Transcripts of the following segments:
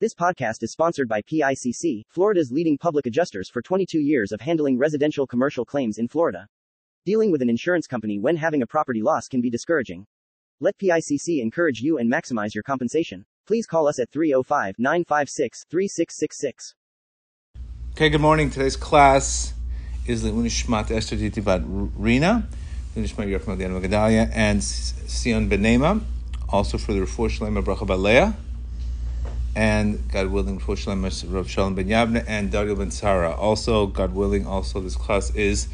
This podcast is sponsored by PICC, Florida's leading public adjusters for 22 years of handling residential commercial claims in Florida. Dealing with an insurance company when having a property loss can be discouraging. Let PICC encourage you and maximize your compensation. Please call us at 305 956 3666. Okay, good morning. Today's class is the Unishmat Esther Titibat Rina, Unishmat Yerkma Diana Magadalia, and Sion Benema, also for the Refuah Shalem Bracha Balea and God willing, Rav Shalom Ben Yavne and Dario Ben Sara. Also, God willing, also this class is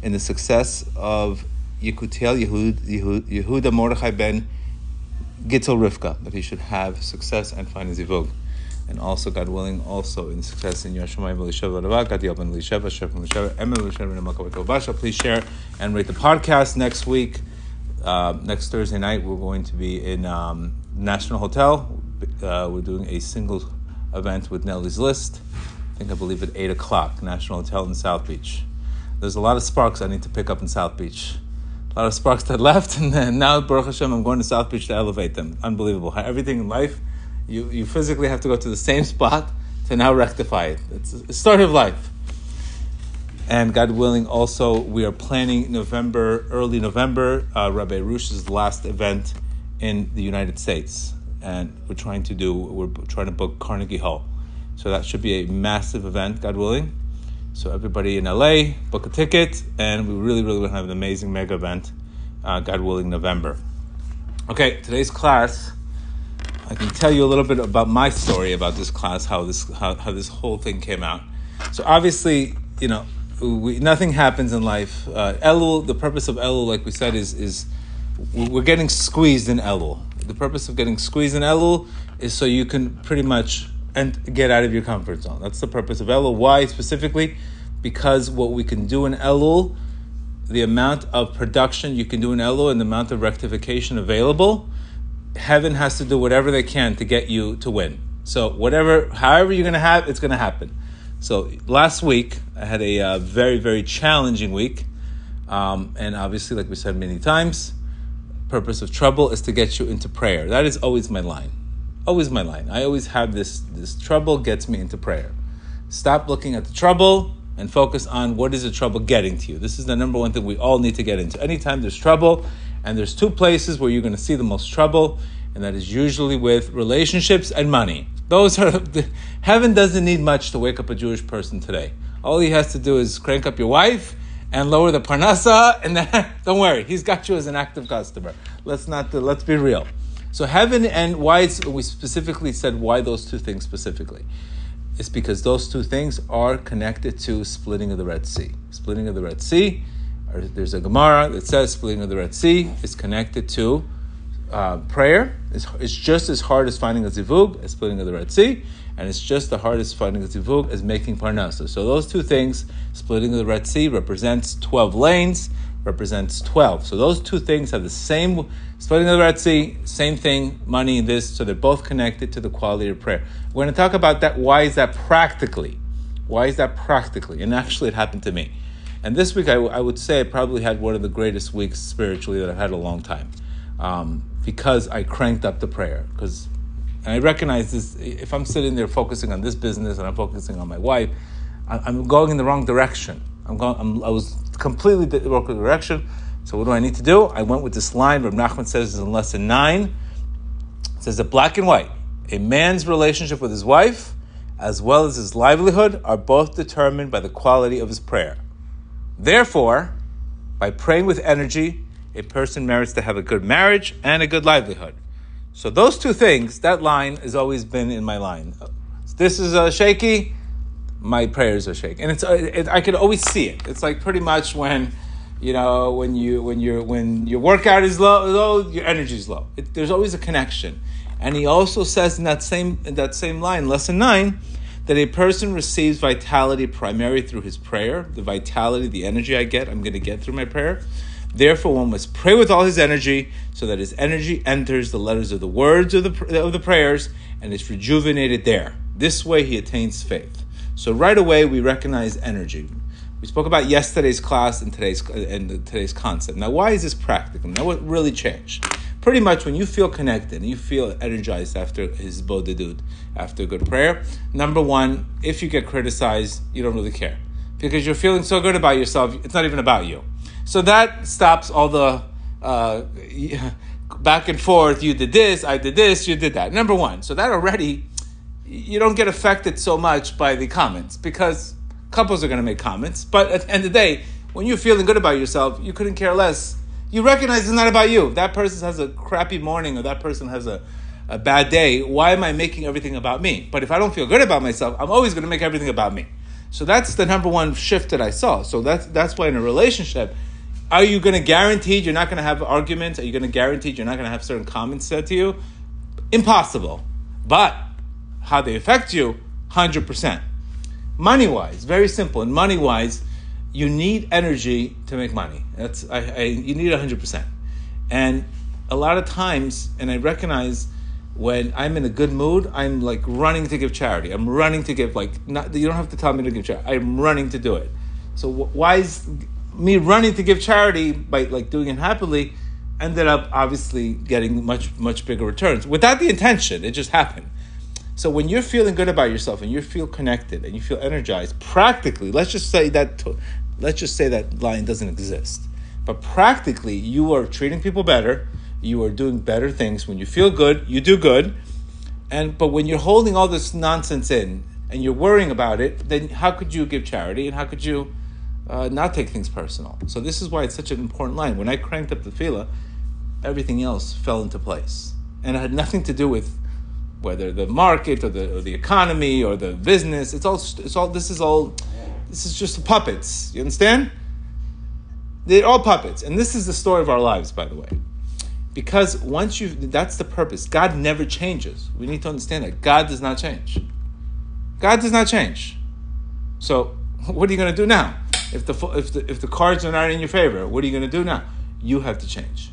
in the success of Yekutiel Yehud, Yehud, Yehuda Mordechai Ben Gittel Rivka, that he should have success and find his zivug. And also, God willing, also in success in Yashomai Velisheva Ravak, Gad Yelban Lisheva, Shefim Lisheva, Emel Lisheva, and Makabot Please share and rate the podcast next week. Uh, next Thursday night, we're going to be in um, National Hotel uh, we're doing a single event with Nelly's List. I think I believe at 8 o'clock, National Hotel in South Beach. There's a lot of sparks I need to pick up in South Beach. A lot of sparks that left, and then now, Baruch Hashem, I'm going to South Beach to elevate them. Unbelievable. Everything in life, you, you physically have to go to the same spot to now rectify it. It's a start of life. And God willing, also, we are planning November, early November, uh, Rabbi Arush's last event in the United States and we're trying to do we're trying to book Carnegie Hall. So that should be a massive event, God willing. So everybody in LA, book a ticket, and we really, really want to have an amazing mega event, uh, God willing, November. Okay, today's class. I can tell you a little bit about my story about this class, how this how, how this whole thing came out. So obviously, you know, we, nothing happens in life. Uh, Elul, the purpose of Elul, like we said, is is we're getting squeezed in Elul. The purpose of getting squeezed in Elul is so you can pretty much and get out of your comfort zone. That's the purpose of Elul. Why specifically? Because what we can do in Elul, the amount of production you can do in Elul and the amount of rectification available, heaven has to do whatever they can to get you to win. So whatever, however you're going to have, it's going to happen. So last week I had a uh, very very challenging week, um, and obviously, like we said many times, purpose of trouble is to get you into prayer. That is always my line. Always my line. I always have this this trouble gets me into prayer. Stop looking at the trouble and focus on what is the trouble getting to you. This is the number one thing we all need to get into. Anytime there's trouble, and there's two places where you're going to see the most trouble, and that is usually with relationships and money. Those are heaven doesn't need much to wake up a Jewish person today. All he has to do is crank up your wife and lower the parnasa, and then don't worry, he's got you as an active customer. Let's not uh, let's be real. So heaven and why it's, we specifically said why those two things specifically. It's because those two things are connected to splitting of the Red Sea. Splitting of the Red Sea. There's a Gemara that says splitting of the Red Sea is connected to uh, prayer. It's, it's, just as hard as finding a zivug as splitting of the Red Sea and it's just the hardest finding a zivug as making parnasa. So those two things, splitting of the Red Sea represents 12 lanes, represents 12. So those two things have the same, splitting of the Red Sea, same thing, money in this, so they're both connected to the quality of prayer. We're going to talk about that. Why is that practically? Why is that practically? And actually it happened to me. And this week, I, w- I would say I probably had one of the greatest weeks spiritually that I've had a long time. Um, because I cranked up the prayer. Because I recognize this, if I'm sitting there focusing on this business and I'm focusing on my wife, I'm going in the wrong direction. I'm going, I'm, i was completely the wrong direction. So what do I need to do? I went with this line Reb Nachman says in lesson nine. It says that black and white, a man's relationship with his wife, as well as his livelihood, are both determined by the quality of his prayer. Therefore, by praying with energy, a person merits to have a good marriage and a good livelihood. So those two things, that line has always been in my line. This is a shaky, my prayers are shaky, and it's uh, it, I could always see it. It's like pretty much when you know when you when you when your workout is low, low your energy is low. It, there's always a connection, and he also says in that same in that same line, lesson nine, that a person receives vitality primarily through his prayer. The vitality, the energy I get, I'm going to get through my prayer. Therefore, one must pray with all his energy so that his energy enters the letters of the words of the, of the prayers and is rejuvenated there. This way, he attains faith. So, right away, we recognize energy. We spoke about yesterday's class and today's and today's concept. Now, why is this practical? Now, what really changed? pretty much when you feel connected and you feel energized after hisbodedut, after a good prayer, number one, if you get criticized, you don't really care. Because you're feeling so good about yourself, it's not even about you. So that stops all the uh, back and forth. You did this, I did this, you did that. Number one. So that already, you don't get affected so much by the comments because couples are going to make comments. But at the end of the day, when you're feeling good about yourself, you couldn't care less. You recognize it's not about you. that person has a crappy morning or that person has a, a bad day. Why am I making everything about me? But if I don't feel good about myself, I'm always going to make everything about me. So that's the number one shift that I saw. So that's that's why in a relationship, are you going to guarantee you're not going to have arguments? Are you going to guarantee you're not going to have certain comments said to you? Impossible. But how they affect you, 100%. Money wise, very simple. And money wise, you need energy to make money. That's I, I, you need 100%. And a lot of times, and I recognize when I'm in a good mood, I'm like running to give charity. I'm running to give like not you don't have to tell me to give charity. I'm running to do it. So why is me running to give charity by like doing it happily ended up obviously getting much much bigger returns without the intention. It just happened. So when you're feeling good about yourself and you feel connected and you feel energized practically let's just say that let's just say that line doesn't exist. But practically you are treating people better. You are doing better things. When you feel good you do good. And but when you're holding all this nonsense in and you're worrying about it then how could you give charity and how could you uh, not take things personal. So this is why it's such an important line. When I cranked up the tefillah, everything else fell into place, and it had nothing to do with whether the market or the, or the economy or the business. It's all. It's all. This is all. This is just puppets. You understand? They're all puppets, and this is the story of our lives, by the way. Because once you, that's the purpose. God never changes. We need to understand that God does not change. God does not change. So, what are you going to do now? If the, if the, if the cards are not in your favor, what are you going to do now? You have to change.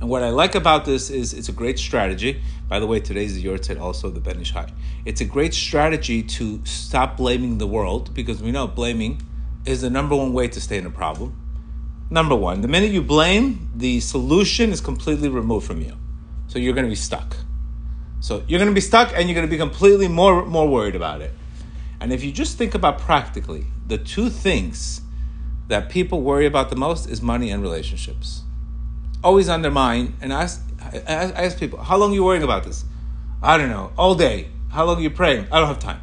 And what I like about this is it's a great strategy. By the way, today's the Yortzeit, also the Ben Chai. It's a great strategy to stop blaming the world because we know blaming is the number one way to stay in a problem. Number one, the minute you blame, the solution is completely removed from you. So you're going to be stuck. So you're going to be stuck and you're going to be completely more, more worried about it. And if you just think about practically, the two things that people worry about the most is money and relationships. Always undermine and ask, I ask people, how long are you worrying about this? I don't know, all day. How long are you praying? I don't have time.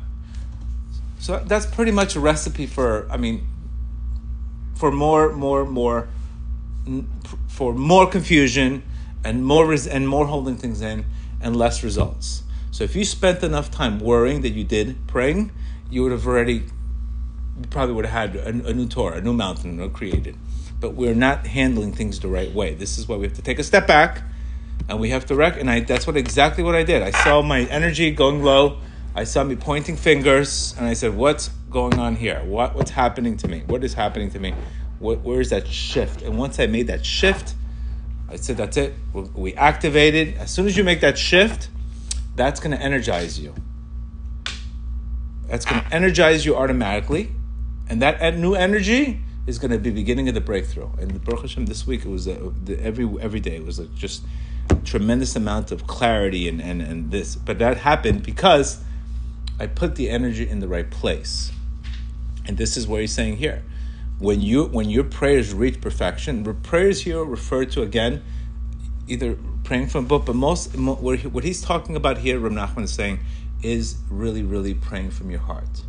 So that's pretty much a recipe for, I mean, for more, more, more, for more confusion and more and more holding things in and less results. So if you spent enough time worrying that you did praying, you would have already, you probably would have had a, a new Torah, a new mountain created. But we're not handling things the right way. This is why we have to take a step back, and we have to recognize. That's what exactly what I did. I saw my energy going low. I saw me pointing fingers, and I said, "What's going on here? What what's happening to me? What is happening to me? What, where is that shift?" And once I made that shift, I said, "That's it. We activated. As soon as you make that shift, that's going to energize you." That's going to energize you automatically, and that new energy is going to be beginning of the breakthrough. And the Baruch Hashem this week it was a, the, every every day it was a just tremendous amount of clarity and, and and this. But that happened because I put the energy in the right place, and this is what he's saying here. When you when your prayers reach perfection, prayers here refer to again either praying from a book, but most what he's talking about here, Ram Nachman is saying is really, really praying from your heart.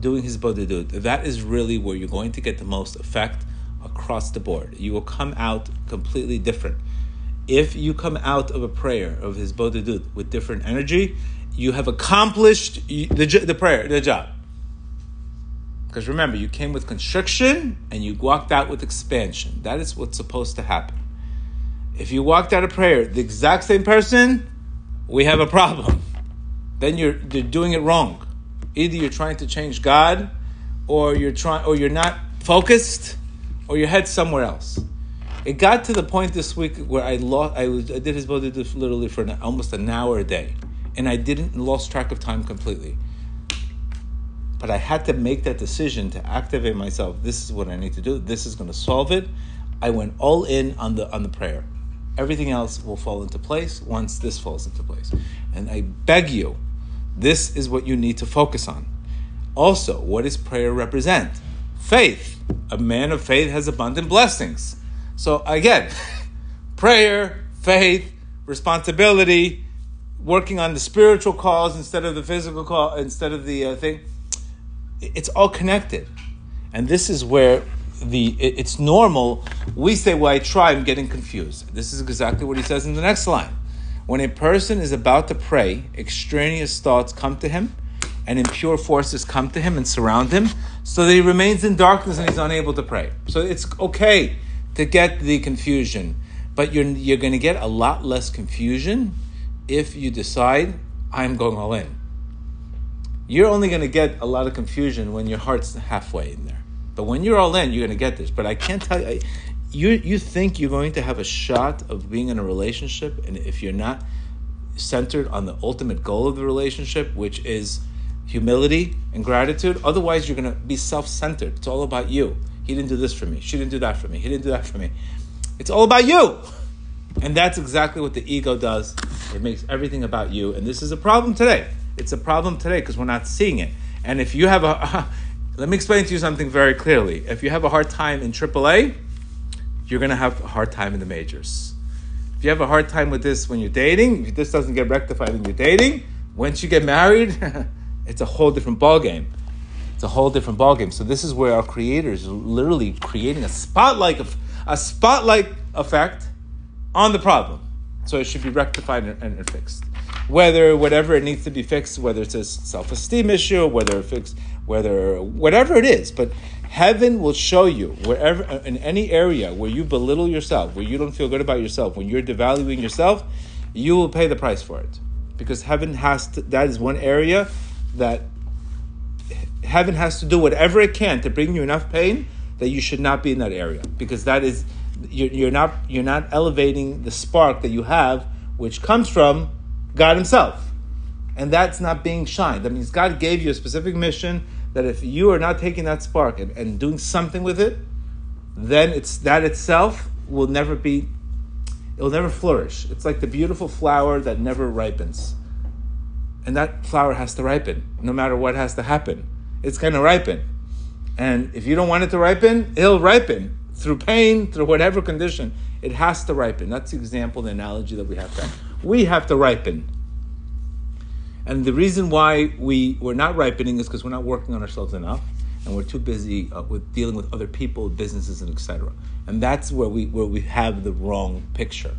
Doing hisbodedut. That is really where you're going to get the most effect across the board. You will come out completely different. If you come out of a prayer of hisbodedut with different energy, you have accomplished the, the prayer, the job. Because remember, you came with constriction and you walked out with expansion. That is what's supposed to happen. If you walked out of prayer, the exact same person, we have a problem then you're you're doing it wrong. Either you're trying to change God, or you're trying, or you're not focused, or your head's somewhere else. It got to the point this week where I lost. I was I did his body literally for an, almost an hour a day, and I didn't lost track of time completely. But I had to make that decision to activate myself. This is what I need to do. This is going to solve it. I went all in on the on the prayer. Everything else will fall into place once this falls into place. And I beg you, this is what you need to focus on. Also, what does prayer represent? Faith. A man of faith has abundant blessings. So again, prayer, faith, responsibility, working on the spiritual cause instead of the physical cause, instead of the uh, thing. It's all connected. And this is where the it's normal. We say, "Well, I try." I'm getting confused. This is exactly what he says in the next line. When a person is about to pray, extraneous thoughts come to him, and impure forces come to him and surround him, so that he remains in darkness and he's unable to pray. So it's okay to get the confusion, but you're you're going to get a lot less confusion if you decide I'm going all in. You're only going to get a lot of confusion when your heart's halfway in there. But when you're all in, you're going to get this. But I can't tell you, you you think you're going to have a shot of being in a relationship, and if you're not centered on the ultimate goal of the relationship, which is humility and gratitude, otherwise you're going to be self-centered. It's all about you. He didn't do this for me. She didn't do that for me. He didn't do that for me. It's all about you. And that's exactly what the ego does. It makes everything about you. And this is a problem today. It's a problem today because we're not seeing it. And if you have a, let me explain to you something very clearly. If you have a hard time in AAA, you're going to have a hard time in the majors. If you have a hard time with this when you're dating, if this doesn't get rectified when you're dating, once you get married, it's a whole different ballgame. It's a whole different ballgame. So this is where our creators literally creating a spotlight, of a spotlight effect on the problem. So it should be rectified and, and fixed. Whether whatever it needs to be fixed, whether it's a self-esteem issue, whether fixed, whether whatever it is, but heaven will show you wherever in any area where you belittle yourself, where you don't feel good about yourself, when you're devaluing yourself, you will pay the price for it. Because heaven has to, that is one area that heaven has to do whatever it can to bring you enough pain that you should not be in that area. Because that is you're not you're not elevating the spark that you have, which comes from God Himself, and that's not being shined. That means God gave you a specific mission. That if you are not taking that spark and, and doing something with it, then it's that itself will never be. It'll never flourish. It's like the beautiful flower that never ripens. And that flower has to ripen, no matter what has to happen. It's to ripen. And if you don't want it to ripen, it'll ripen through pain, through whatever condition, it has to ripen. That's the example, the analogy that we have to have. We have to ripen. And the reason why we, we're not ripening is because we're not working on ourselves enough and we're too busy uh, with dealing with other people, businesses, and etc. And that's where we, where we have the wrong picture.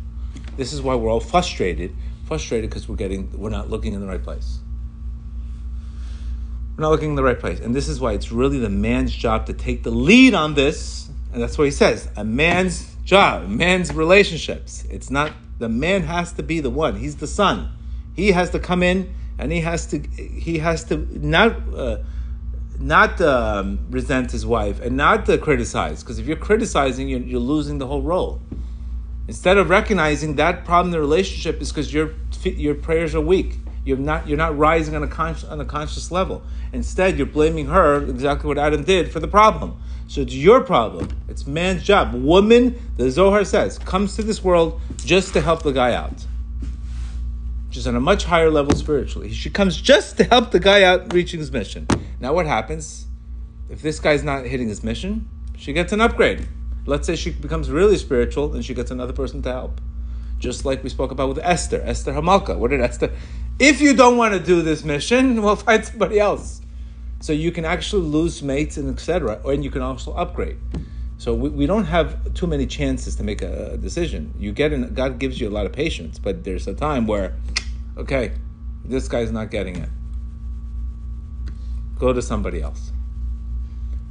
This is why we're all frustrated, frustrated because we're getting, we're not looking in the right place. We're not looking in the right place. And this is why it's really the man's job to take the lead on this and that's what he says a man's job, a man's relationships. It's not, the man has to be the one. He's the son. He has to come in and he has to, he has to not, uh, not um, resent his wife and not uh, criticize. Because if you're criticizing, you're, you're losing the whole role. Instead of recognizing that problem in the relationship is because your your prayers are weak. You're not you're not rising on a conscious on a conscious level. Instead, you're blaming her exactly what Adam did for the problem. So it's your problem. It's man's job. Woman, the Zohar says, comes to this world just to help the guy out. On a much higher level spiritually. She comes just to help the guy out reaching his mission. Now what happens? If this guy's not hitting his mission, she gets an upgrade. Let's say she becomes really spiritual, then she gets another person to help. Just like we spoke about with Esther, Esther Hamalka. What did Esther? If you don't want to do this mission, well, find somebody else. So you can actually lose mates and etc. And you can also upgrade. So we, we don't have too many chances to make a, decision. You get in, God gives you a lot of patience, but there's a time where, okay, this guy's not getting it. Go to somebody else.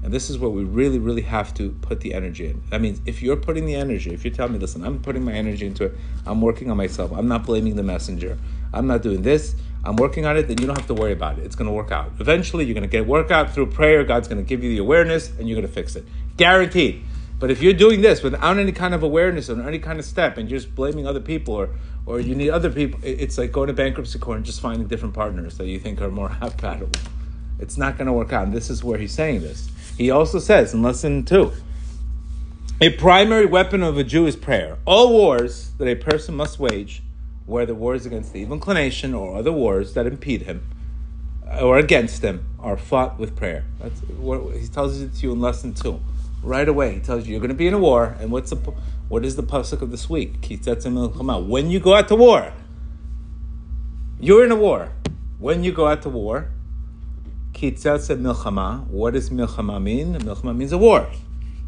And this is where we really, really have to put the energy in. That means if you're putting the energy, if you tell me, listen, I'm putting my energy into it, I'm working on myself, I'm not blaming the messenger, I'm not doing this, I'm working on it, then you don't have to worry about it. It's going to work out. Eventually, you're going to get work out through prayer. God's going to give you the awareness, and you're going to fix it. Guaranteed. But if you're doing this without any kind of awareness or any kind of step, and you're just blaming other people, or or you need other people, it's like going to bankruptcy court and just finding different partners that you think are more compatible. It's not going to work out. And this is where he's saying this. He also says in lesson two, A primary weapon of a Jew is prayer. All wars that a person must wage, whether wars against the evil inclination or other wars that impede him or against him, are fought with prayer. That's what he tells it to you in lesson two. Right away, he tells you you're going to be in a war, and what's the what is the pasuk of this week? When you go out to war, you're in a war. When you go out to war, Ki Tetze milchama. What does milchama mean? Milchama means a war.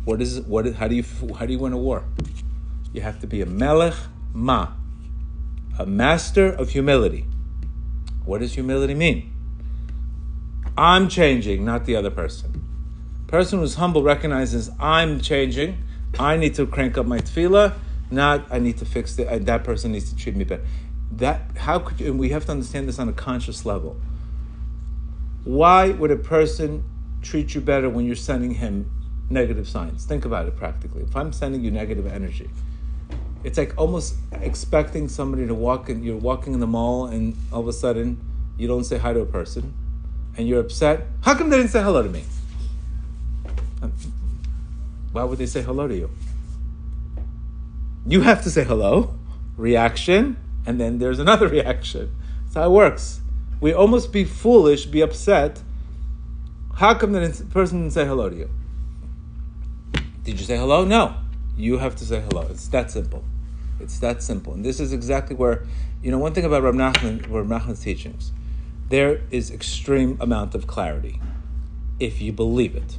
What is what? How do you how do you win a war? You have to be a melech ma, a master of humility. What does humility mean? I'm changing, not the other person. Person who's humble recognizes I'm changing. I need to crank up my tefillah. Not I need to fix it. Uh, that person needs to treat me better. That how could you? We have to understand this on a conscious level. Why would a person treat you better when you're sending him negative signs? Think about it practically. If I'm sending you negative energy, it's like almost expecting somebody to walk in. You're walking in the mall, and all of a sudden, you don't say hi to a person, and you're upset. How come they didn't say hello to me? Why would they say hello to you? You have to say hello, reaction, and then there's another reaction. That's how it works. We almost be foolish, be upset. How come the person didn't say hello to you? Did you say hello? No. You have to say hello. It's that simple. It's that simple. And this is exactly where, you know, one thing about Rab Nachman, Nachman's teachings, there is extreme amount of clarity if you believe it.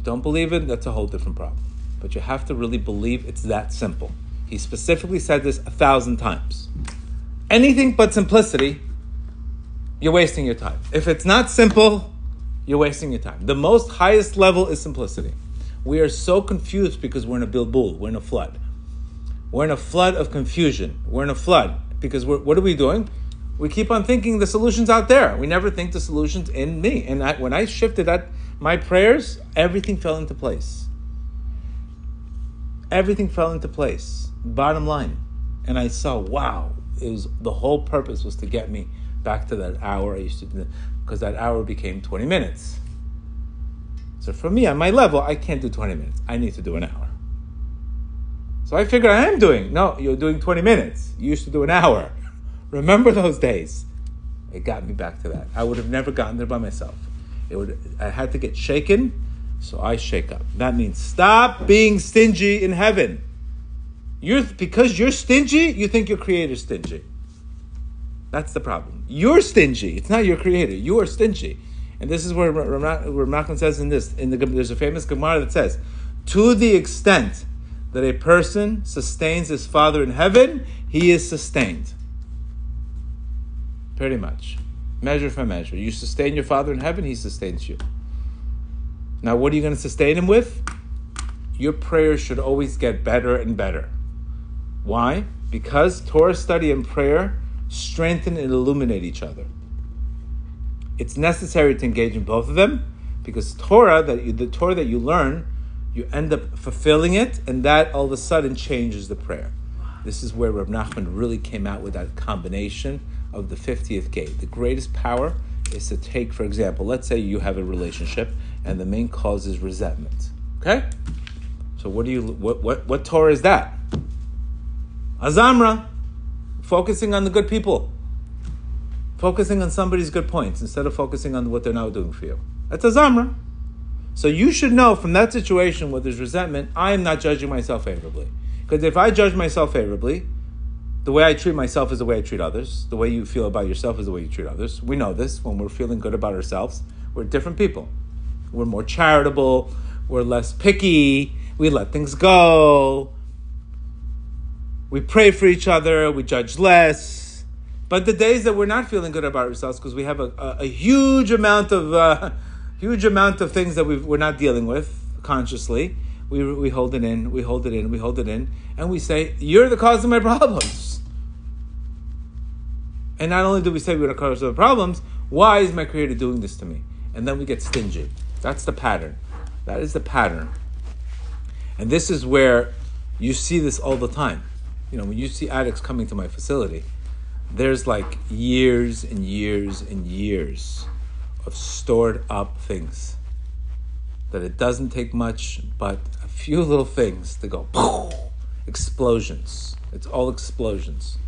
You don't believe it, that's a whole different problem. But you have to really believe it's that simple. He specifically said this a thousand times. Anything but simplicity you're wasting your time. If it's not simple, you're wasting your time. The most highest level is simplicity. We are so confused because we're in a bilbul, we're in a flood. We're in a flood of confusion. We're in a flood because what are we doing? We keep on thinking the solution's out there. We never think the solution's in me. And I, when I shifted that, my prayers, everything fell into place. Everything fell into place. Bottom line. And I saw, wow, it was the whole purpose was to get me back to that hour I used to do, because that hour became 20 minutes. So for me, on my level, I can't do 20 minutes. I need to do an hour. So I figured I am doing. No, you're doing 20 minutes. You used to do an hour. Remember those days. It got me back to that. I would have never gotten there by myself. It would. I had to get shaken, so I shake up. That means stop being stingy in heaven. You're because you're stingy. You think your creator's stingy. That's the problem. You're stingy. It's not your creator. You are stingy. And this is where Ramachman says in this, in the there's a famous Gemara that says, to the extent that a person sustains his father in heaven, he is sustained. Pretty much. Measure for measure. You sustain your father in heaven, he sustains you. Now, what are you going to sustain him with? Your prayers should always get better and better. Why? Because Torah study and prayer strengthen and illuminate each other. It's necessary to engage in both of them because Torah that you, the Torah that you learn, you end up fulfilling it, and that all of a sudden changes the prayer. This is where Rab Nachman really came out with that combination of the 50th gate. The greatest power is to take, for example, let's say you have a relationship and the main cause is resentment. Okay? So what do you what what, what Torah is that? Azamra focusing on the good people, focusing on somebody's good points instead of focusing on what they're now doing for you. That's Azamra. So you should know from that situation where there's resentment, I am not judging myself favorably. Because if I judge myself favorably, the way I treat myself is the way I treat others. The way you feel about yourself is the way you treat others. We know this when we're feeling good about ourselves. We're different people. We're more charitable. We're less picky. We let things go we pray for each other, we judge less. But the days that we're not feeling good about ourselves because we have a, a, a, huge amount of uh, huge amount of things that we are not dealing with consciously, we, we hold it in, we hold it in, we hold it in, and we say, "You're the cause of my problems." And not only do we say we're going to cause the problems, why is my Creator doing this to me? And then we get stingy. That's the pattern. That is the pattern. And this is where you see this all the time you know, when you see addicts coming to my facility, there's like years and years and years of stored up things that it doesn't take much but a few little things to go explosions. It's all explosions.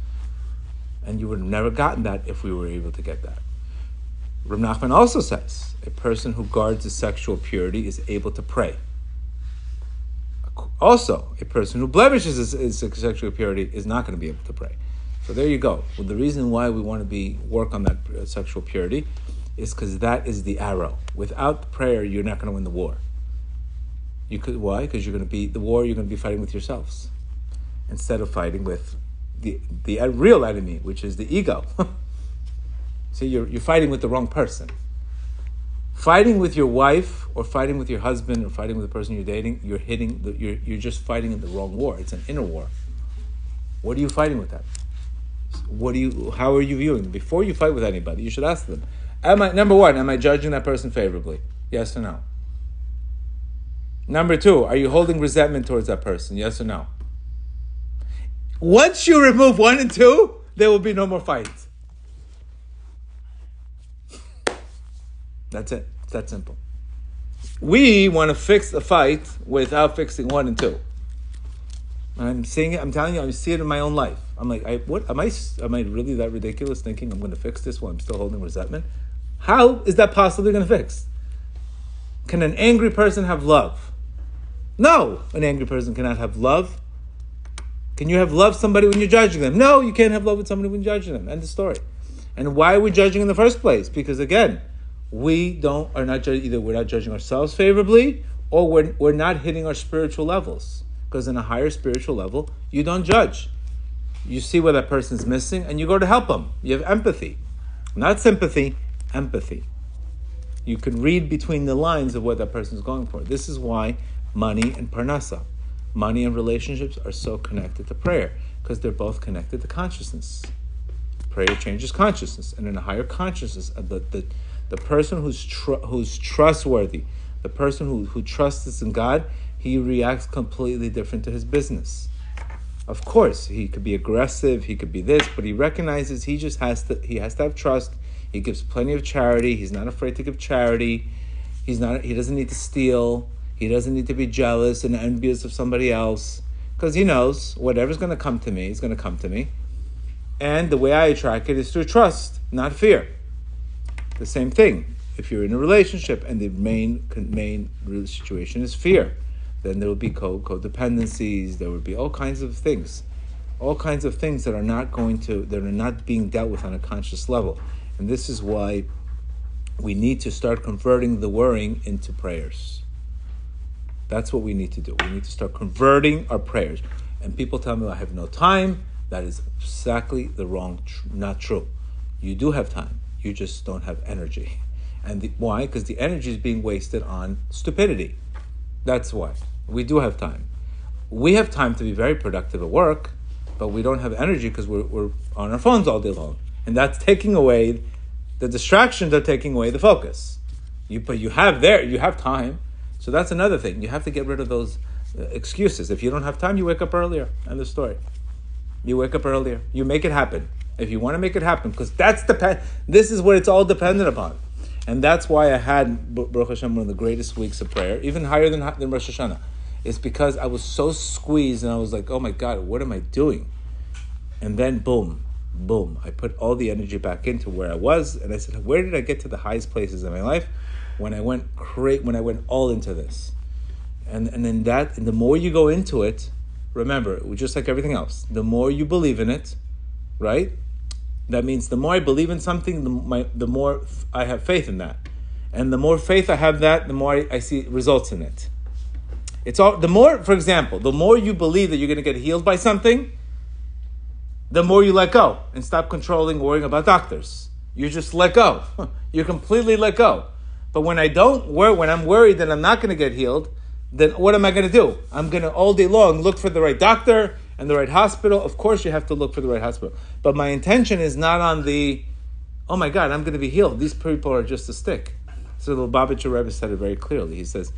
And you would have never gotten that if we were able to get that. Rav Nachman also says a person who guards his sexual purity is able to pray. Also, a person who blemishes his, his sexual purity is not going to be able to pray. So there you go. Well, the reason why we want to be work on that uh, sexual purity is because that is the arrow. Without prayer, you're not going to win the war. You could why? Because you're going to be the war. You're going to be fighting with yourselves instead of fighting with the the real enemy, which is the ego. See, you're you're fighting with the wrong person. Fighting with your wife, or fighting with your husband, or fighting with the person you're dating, you're hitting. The, you're you're just fighting in the wrong war. It's an inner war. What are you fighting with that? What do you? How are you viewing them? Before you fight with anybody, you should ask them. Am I number one? Am I judging that person favorably? Yes or no? Number two, are you holding resentment towards that person? Yes or no? Once you remove one and two, there will be no more fights. That's it. It's that simple. We want to fix a fight without fixing one and two. I'm seeing it. I'm telling you, I see it in my own life. I'm like, I, what am I? Am I really that ridiculous? Thinking I'm going to fix this while I'm still holding resentment? How is that possibly going to fix? Can an angry person have love? No, an angry person cannot have love. Can you have love somebody when you're judging them? No, you can't have love with somebody when you're judging them. End of story. And why are we judging in the first place? Because again, we don't are not judging either we're not judging ourselves favorably or we're, we're not hitting our spiritual levels. Because in a higher spiritual level, you don't judge. You see where that person's missing and you go to help them. You have empathy. Not sympathy, empathy. You can read between the lines of what that person's going for. This is why money and parnasa, money and relationships are so connected to prayer because they're both connected to consciousness. Prayer changes consciousness, and in a higher consciousness, uh, the, the, the person who's, tr- who's trustworthy, the person who, who trusts in God, he reacts completely different to his business. Of course, he could be aggressive, he could be this, but he recognizes he just has to he has to have trust. He gives plenty of charity. He's not afraid to give charity. He's not he doesn't need to steal. He doesn't need to be jealous and envious of somebody else because he knows whatever's going to come to me is going to come to me. And the way I attract it is through trust, not fear. The same thing. If you're in a relationship and the main main situation is fear, then there will be co codependencies. There will be all kinds of things, all kinds of things that are not going to that are not being dealt with on a conscious level. And this is why we need to start converting the worrying into prayers. That's what we need to do. We need to start converting our prayers. And people tell me I have no time. That is exactly the wrong, tr- not true. You do have time. You just don't have energy. And the, why? Because the energy is being wasted on stupidity. That's why. We do have time. We have time to be very productive at work, but we don't have energy because we're, we're on our phones all day long. And that's taking away, the distractions are taking away the focus. You, but you have there, you have time. So that's another thing. You have to get rid of those uh, excuses. If you don't have time, you wake up earlier. End the story. You wake up earlier. You make it happen. If you want to make it happen, because that's depend. This is what it's all dependent upon, and that's why I had Baruch Hashem one of the greatest weeks of prayer, even higher than than Rosh Hashanah. It's because I was so squeezed, and I was like, "Oh my God, what am I doing?" And then, boom, boom, I put all the energy back into where I was, and I said, "Where did I get to the highest places in my life?" When I went cra- when I went all into this. And and then that and the more you go into it, remember, just like everything else, the more you believe in it, right? That means the more I believe in something, the, my, the more I have faith in that. And the more faith I have that, the more I, I see results in it. It's all the more, for example, the more you believe that you're going to get healed by something, the more you let go and stop controlling, worrying about doctors. You just let go. you completely let go. But when I don't worry, when I'm worried that I'm not going to get healed, then what am I going to do? I'm going to all day long look for the right doctor and the right hospital. Of course, you have to look for the right hospital. But my intention is not on the, oh my God, I'm going to be healed. These people are just a stick. So the Lubavitcher Rebbe said it very clearly. He says,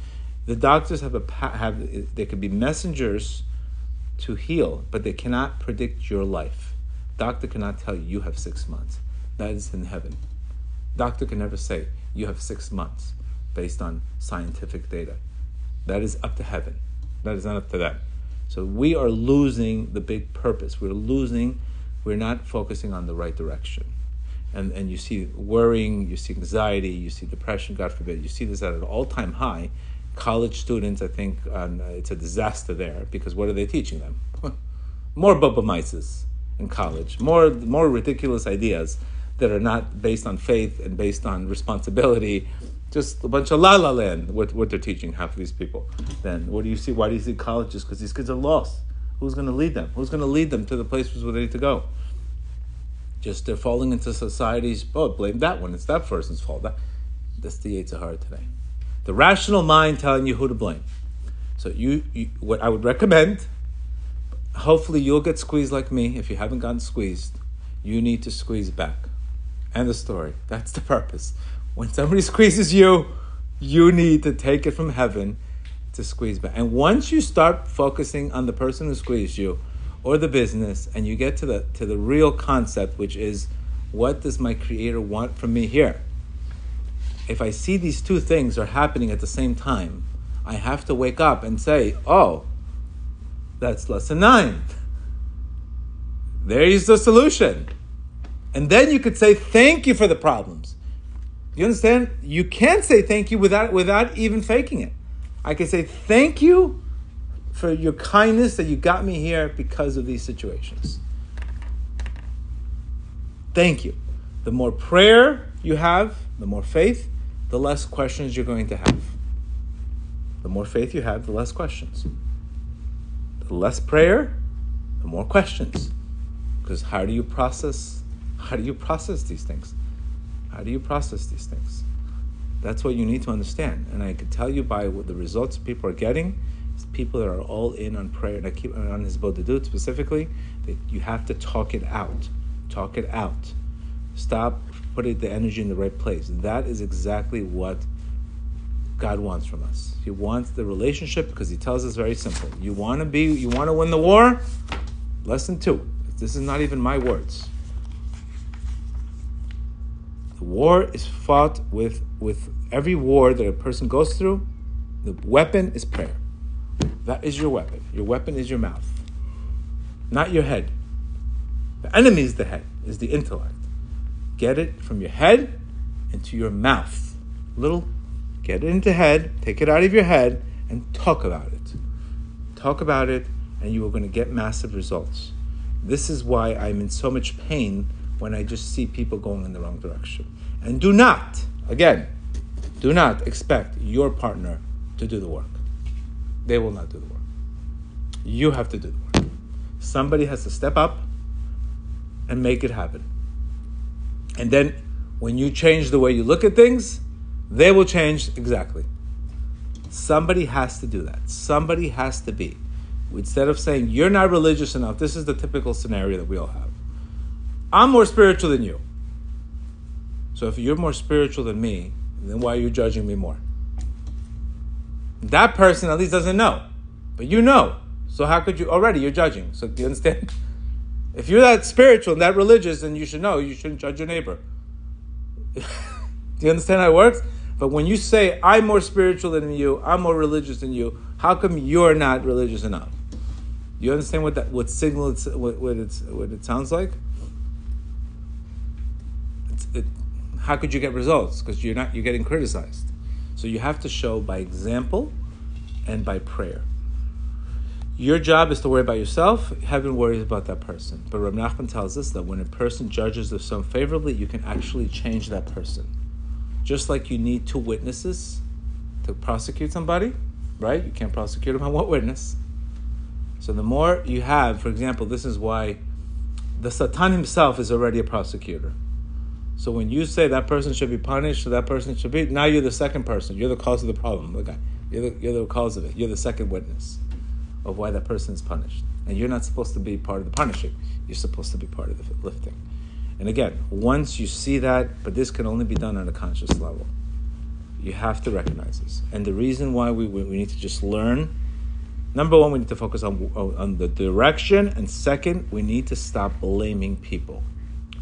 the doctors have a have they could be messengers to heal, but they cannot predict your life. Doctor cannot tell you you have six months. That is in heaven. Doctor can never say you have six months based on scientific data. That is up to heaven. That is not up to them. So we are losing the big purpose. We're losing, we're not focusing on the right direction. And, and you see worrying, you see anxiety, you see depression, God forbid. You see this at an all time high. College students, I think um, it's a disaster there because what are they teaching them? more bubbe meises in college, more, more ridiculous ideas that are not based on faith and based on responsibility just a bunch of la la land what, what they're teaching half of these people. Then what do you see? Why do you see colleges? Because these kids are lost. Who's going to lead them? Who's going to lead them to the places where they need to go? Just they're falling into society's oh blame that one. It's that person's fault. That, that's the Sahara today. The rational mind telling you who to blame. So you, you what i would recommend hopefully you'll get squeezed like me. If you haven't gotten squeezed you need to squeeze back and the story that's the purpose when somebody squeezes you, you need to take it from heaven to squeeze back. And once you start focusing on the person who squeezed you or the business and you get to the to the real concept which is what does my creator want from me here? If I see these two things are happening at the same time, I have to wake up and say, "Oh, that's lesson 9." There is the solution. And then you could say, "Thank you for the problems." You understand? You can't say thank you without without even faking it. I can say thank you for your kindness that you got me here because of these situations. Thank you. The more prayer you have, the more faith, the less questions you're going to have. The more faith you have, the less questions. The less prayer, the more questions. Because how do you process how do you process these things? How do you process these things? That's what you need to understand. And I can tell you by what the results people are getting, people that are all in on prayer, and I keep on hisbodedut specifically, that you have to talk it out. Talk it out. Stop putting the energy in the right place. That is exactly what God wants from us. He wants the relationship because He tells us very simple. You want to be, you want to win the war. Lesson two. This is not even my words. The war is fought with, with every war that a person goes through. The weapon is prayer. That is your weapon. Your weapon is your mouth, not your head. The enemy is the head, is the intellect. Get it from your head into your mouth. Little, get it into head, take it out of your head, and talk about it. Talk about it, and you are going to get massive results. This is why I'm in so much pain when I just see people going in the wrong direction. And do not, again, do not expect your partner to do the work. They will not do the work. You have to do the work. Somebody has to step up and make it happen. And then when you change the way you look at things, they will change exactly. Somebody has to do that. Somebody has to be. Instead of saying, you're not religious enough, this is the typical scenario that we all have. I'm more spiritual than you. So if you're more spiritual than me, then why are you judging me more? That person at least doesn't know, but you know. So how could you already? You're judging. So do you understand? If you're that spiritual and that religious, then you should know you shouldn't judge your neighbor. do you understand how it works? But when you say I'm more spiritual than you, I'm more religious than you, how come you're not religious enough? Do you understand what that what signal it's, what, what it's what it sounds like? It's, it, how could you get results? Because you're not you're getting criticized. So you have to show by example and by prayer. Your job is to worry about yourself. Heaven worries about that person. But Rab Nachman tells us that when a person judges the son favorably, you can actually change that person. Just like you need two witnesses to prosecute somebody, right? You can't prosecute them on what witness. So the more you have, for example, this is why the Satan himself is already a prosecutor. So when you say that person should be punished, that person should be, now you're the second person. You're the cause of the problem. Guy, you're the, you're the cause of it. You're the second witness of why that person is punished. And you're not supposed to be part of the punishing. You're supposed to be part of the lifting. And again, once you see that, but this can only be done on a conscious level. You have to recognize this. And the reason why we, we need to just learn number one, we need to focus on, on the direction. And second, we need to stop blaming people.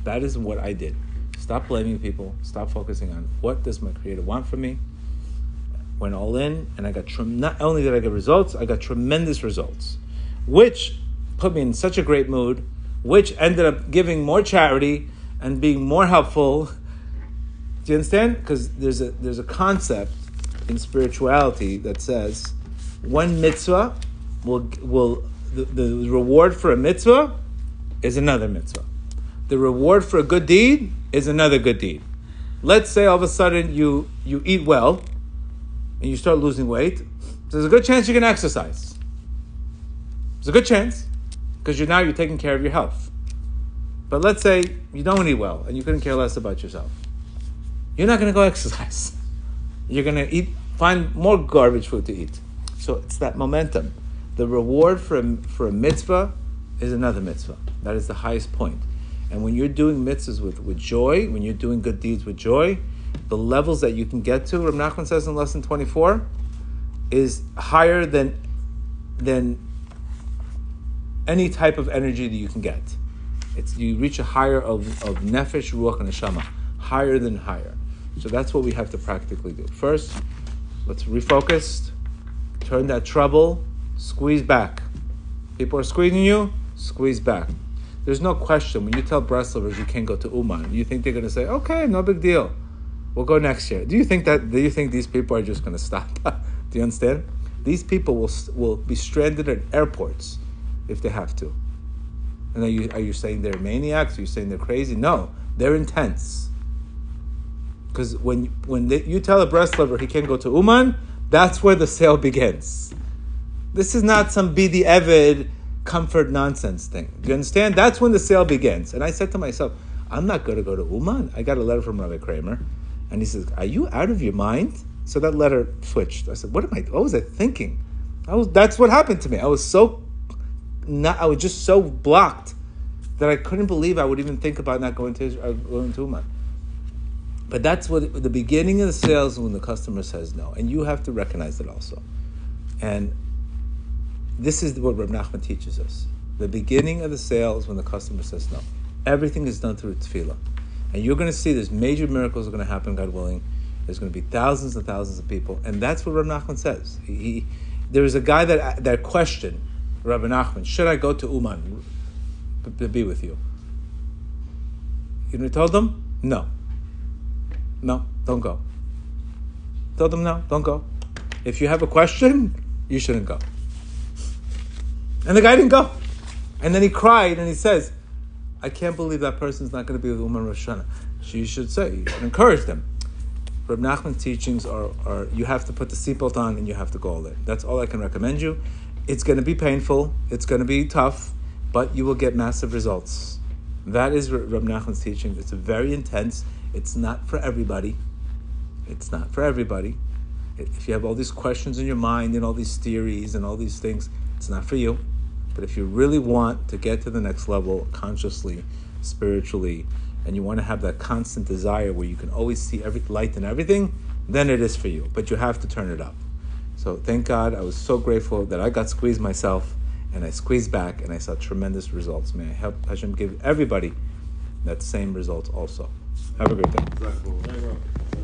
That is what I did. Stop blaming people. Stop focusing on what does my creator want from me. went all in, and I got not only did I get results, I got tremendous results, which put me in such a great mood, which ended up giving more charity and being more helpful. Do you understand? Because there's a there's a concept in spirituality that says one mitzvah will will the, the reward for a mitzvah is another mitzvah. The reward for a good deed is another good deed. Let's say all of a sudden you you eat well and you start losing weight. There's a good chance you can exercise. There's a good chance because you're now you're taking care of your health. But let's say you don't eat well and you couldn't care less about yourself. You're not going to go exercise. You're going to eat find more garbage food to eat. So it's that momentum. The reward for a, for a mitzvah is another mitzvah. That is the highest point. And when you're doing mitzvahs with, with joy, when you're doing good deeds with joy, the levels that you can get to, Rav Nachman says in lesson 24, is higher than, than any type of energy that you can get. It's, you reach a higher of, of nefesh, ruach, and neshama, higher than higher. So that's what we have to practically do. First, let's refocus, turn that trouble, squeeze back. People are squeezing you, squeeze back. There's no question when you tell Breslovers you can't go to Uman, you think they're going to say, "Okay, no big deal, we'll go next year." Do you think that? Do you think these people are just going to stop? do you understand? These people will will be stranded at airports if they have to. And are you are you saying they're maniacs? Are you saying they're crazy? No, they're intense. Because when when they, you tell a Breslover he can't go to Uman, that's where the sale begins. This is not some Bidi Evid comfort nonsense thing. Do you understand? That's when the sale begins. And I said to myself, I'm not going to go to Uman. I got a letter from Rabbi Kramer, and he says, "Are you out of your mind?" So that letter switched. I said, "What am I? What was I thinking?" I was. That's what happened to me. I was so, not. I was just so blocked that I couldn't believe I would even think about not going to uh, going to Uman. But that's what the beginning of the sales when the customer says no, and you have to recognize it also. And this is what Reb Nachman teaches us. The beginning of the sale is when the customer says no. Everything is done through tefillah. And you're going to see there's major miracles are going to happen, God willing. There's going to be thousands and thousands of people. And that's what Reb Nachman says. He, he, there was a guy that, that questioned Rabbi Nachman, should I go to Uman to be with you? You know, he told them, no. No, don't go. Told them, no, don't go. If you have a question, you shouldn't go. And the guy didn't go. And then he cried and he says, I can't believe that person's not going to be with Umar Rosh Hashanah. So you should say, you should encourage them. Reb Nachman's teachings are, are you have to put the seatbelt on and you have to go all in. That's all I can recommend you. It's going to be painful, it's going to be tough, but you will get massive results. That is Reb Nachman's teaching. It's very intense. It's not for everybody. It's not for everybody. If you have all these questions in your mind and all these theories and all these things, it's not for you. But if you really want to get to the next level consciously, spiritually, and you want to have that constant desire where you can always see every light and everything, then it is for you. But you have to turn it up. So thank God, I was so grateful that I got squeezed myself, and I squeezed back, and I saw tremendous results. May I help Hashem give everybody that same result also. Have a great day.